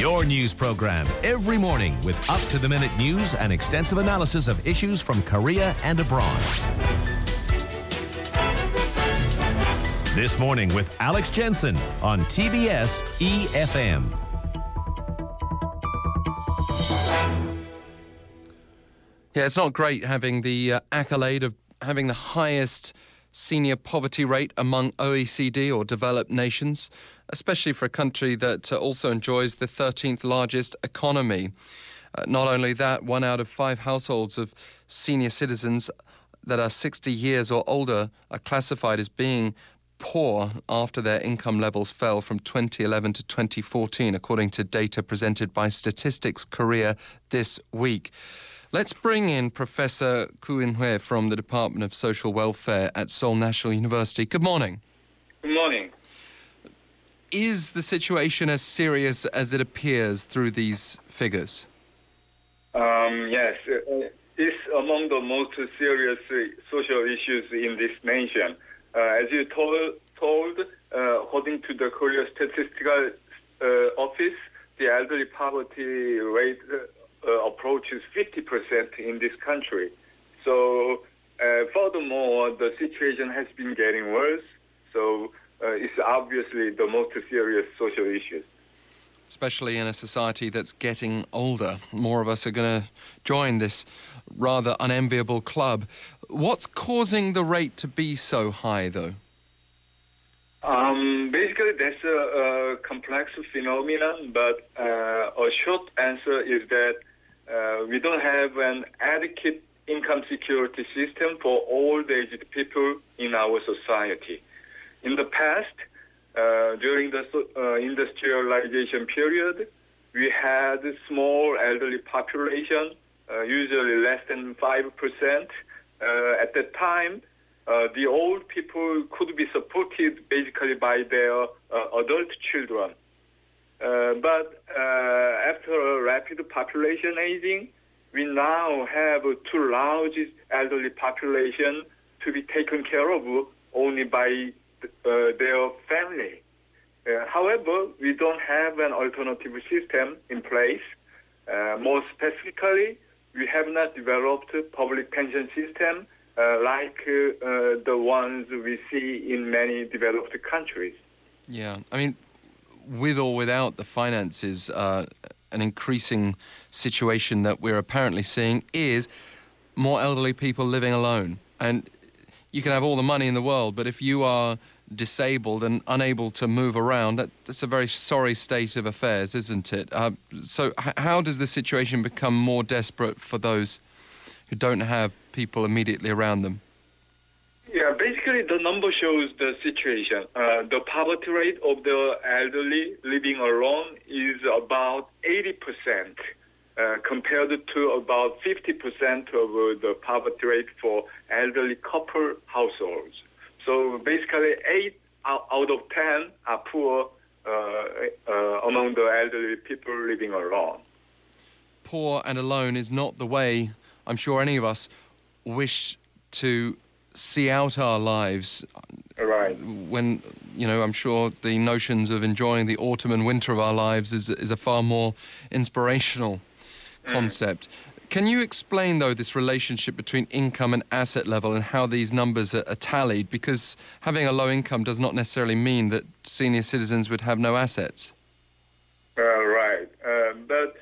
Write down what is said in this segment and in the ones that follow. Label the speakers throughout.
Speaker 1: Your news program every morning with up to the minute news and extensive analysis of issues from Korea and abroad. This morning with Alex Jensen on TBS EFM.
Speaker 2: Yeah, it's not great having the uh, accolade of having the highest senior poverty rate among OECD or developed nations, especially for a country that uh, also enjoys the 13th largest economy. Uh, not only that, one out of five households of senior citizens that are 60 years or older are classified as being poor after their income levels fell from 2011 to 2014, according to data presented by Statistics Korea this week. Let's bring in Professor Koo Inhoe from the Department of Social Welfare at Seoul National University. Good morning.
Speaker 3: Good morning.
Speaker 2: Is the situation as serious as it appears through these figures?
Speaker 3: Um, yes, uh, it's among the most serious social issues in this nation. Uh, as you told, told uh, according to the Korea Statistical uh, Office, the elderly poverty rate uh, approaches 50% in this country. So, uh, furthermore, the situation has been getting worse. So, uh, it's obviously the most serious social issue.
Speaker 2: Especially in a society that's getting older. More of us are going to join this rather unenviable club. What's causing the rate to be so high, though?
Speaker 3: Um, basically, that's a, a complex phenomenon, but uh, a short answer is that uh, we don't have an adequate income security system for old-aged people in our society. In the past, uh, during the uh, industrialization period, we had a small elderly population, uh, usually less than 5%. Uh, at that time, uh, the old people could be supported basically by their adult children. Uh, but uh, after rapid population aging, we now have two large elderly population to be taken care of only by uh, their family. Uh, however, we don't have an alternative system in place. Uh, more specifically, we have not developed public pension system like the ones we see in many developed countries.
Speaker 2: Yeah, I mean, with or without the finances, uh, an increasing situation that we're apparently seeing is more elderly people living alone. And you can have all the money in the world, but if you are disabled and unable to move around, that, that's a very sorry state of affairs, isn't it? Uh, so, h- how does the situation become more desperate for those who don't have people immediately around them?
Speaker 3: Yeah, basically the number shows the situation. Uh, the poverty rate of the elderly living alone is about 80%. Uh, compared to about 50% of uh, the poverty rate for elderly couple households. So basically, 8 out of 10 are poor uh, uh, among the elderly people living alone.
Speaker 2: Poor and alone is not the way I'm sure any of us wish to see out our lives.
Speaker 3: Right.
Speaker 2: When, you know, I'm sure the notions of enjoying the autumn and winter of our lives is, is a far more inspirational mm. concept. Can you explain, though, this relationship between income and asset level and how these numbers are, are tallied? Because having a low income does not necessarily mean that senior citizens would have no assets.
Speaker 3: Uh, right. Uh, but,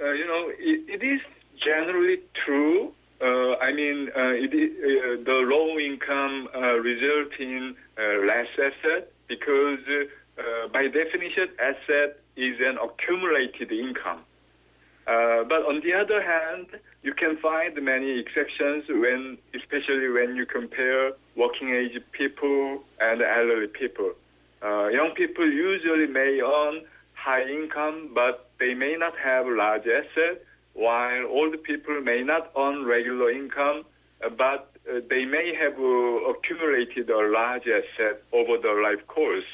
Speaker 3: uh, you know, it, it is generally true uh, I mean, uh, it, uh, the low income result in less asset because, by definition, asset is an accumulated income. Uh, but on the other hand, you can find many exceptions when, especially when you compare working age people and elderly people. Uh, young people usually may earn high income, but they may not have large assets while older people may not earn regular income, uh, but uh, they may have uh, accumulated a large asset over the life course.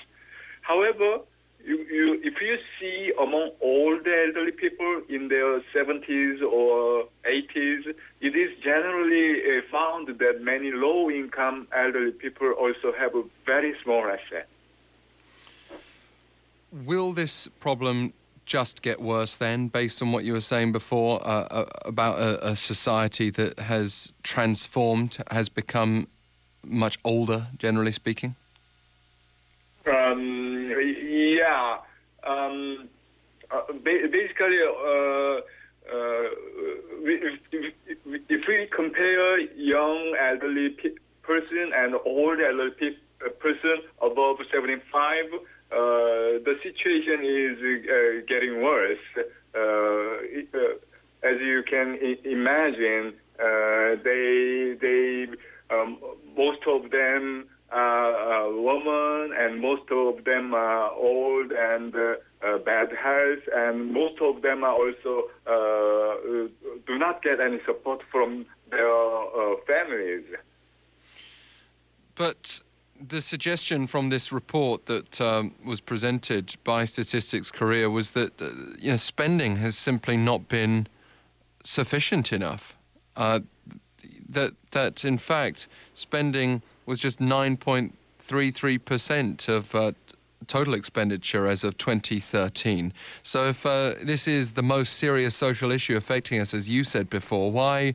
Speaker 3: However, you, you, if you see among all the elderly people in their 70s or 80s, it is generally found that many low income elderly people also have a very small asset.
Speaker 2: Will this problem just get worse then, based on what you were saying before uh, uh, about a, a, society that has transformed, has become much older, generally speaking?
Speaker 3: Um, yeah. Um, uh, basically, uh, uh, if, if, we compare young elderly person and old elderly person above 75, the situation is uh, getting worse. Uh, uh, as you can imagine, they they um, most of them are women, and most of them are old and uh, bad health, and most of them are also uh, do not get any support from their uh, families.
Speaker 2: But the suggestion from this report that um, was presented by Statistics Korea was that uh, you know, spending has simply not been sufficient enough. Uh, that that in fact spending was just 9.33 percent of uh, total expenditure as of 2013. So if uh, this is the most serious social issue affecting us, as you said before, why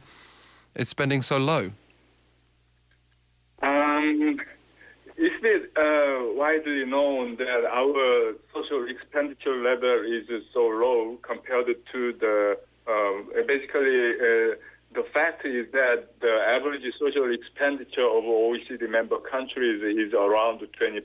Speaker 2: is spending so low?
Speaker 3: Um it's been uh, widely known that our social expenditure level is so low compared to the um, basically uh, the fact is that the average social expenditure of OECD member countries is around 20%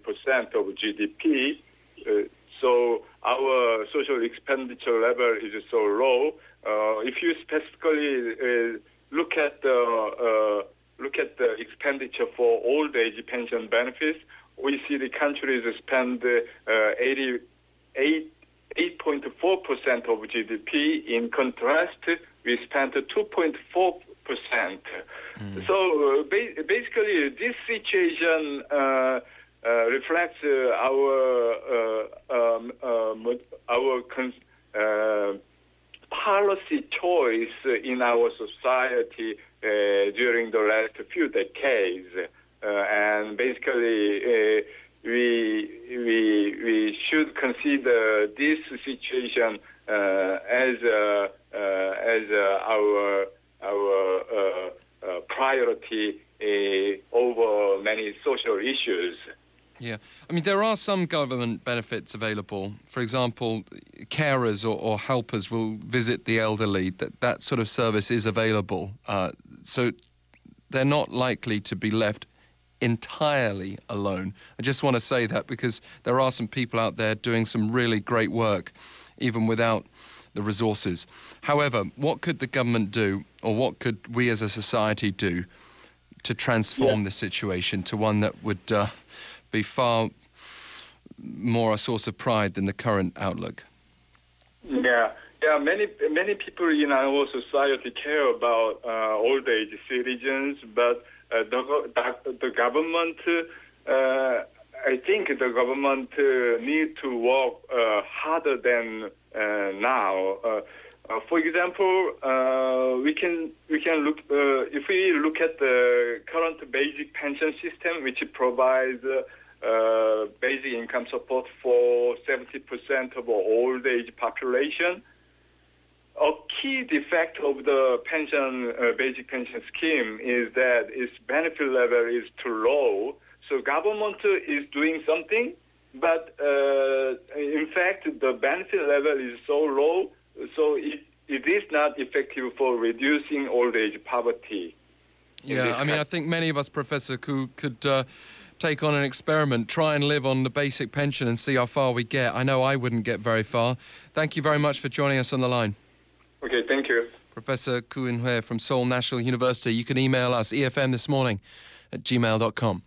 Speaker 3: of GDP. Uh, so our social expenditure level is so low. Uh, if you specifically uh, look at the uh, look at the expenditure for old age pension benefits, we see the countries spend uh, 88, 8.4% of GDP. In contrast, we spent 2.4%. Mm. So uh, ba- basically, this situation uh, uh, reflects uh, our uh, um, um, our cons- policy choice in our society uh, during the last few decades. Uh, and basically, uh, we, we, we should consider this situation uh, as, uh, uh, as our, our priority over many social issues.
Speaker 2: Yeah, I mean, there are some government benefits available. For example, carers or, or helpers will visit the elderly. That that sort of service is available. Uh, so they're not likely to be left entirely alone. I just want to say that because there are some people out there doing some really great work, even without the resources. However, what could the government do, or what could we as a society do to transform yeah. the situation to one that would uh, be far more a source of pride than the current outlook?
Speaker 3: Yeah. Yeah, many many people in our society care about uh, old age citizens, but the, the government, uh, I think the government uh, need to work uh, harder than uh, now. for example, we can we can look if we look at the current basic pension system, which provides. basic income support for 70% of the old age population a key defect of the pension uh, basic pension scheme is that its benefit level is too low. So government is doing something, but uh, in fact the benefit level is so low, so it, it is not effective for reducing old age poverty.
Speaker 2: Yeah, I mean, I think many of us, Professor Koo, could. Uh, take on an experiment, try and live on the basic pension and see how far we get. I know I wouldn't get very far. Thank you very much for joining us on the line.
Speaker 3: Okay, thank you.
Speaker 2: Professor Koo Inhoe from Seoul National University. You can email us, EFM this morning at gmail.com.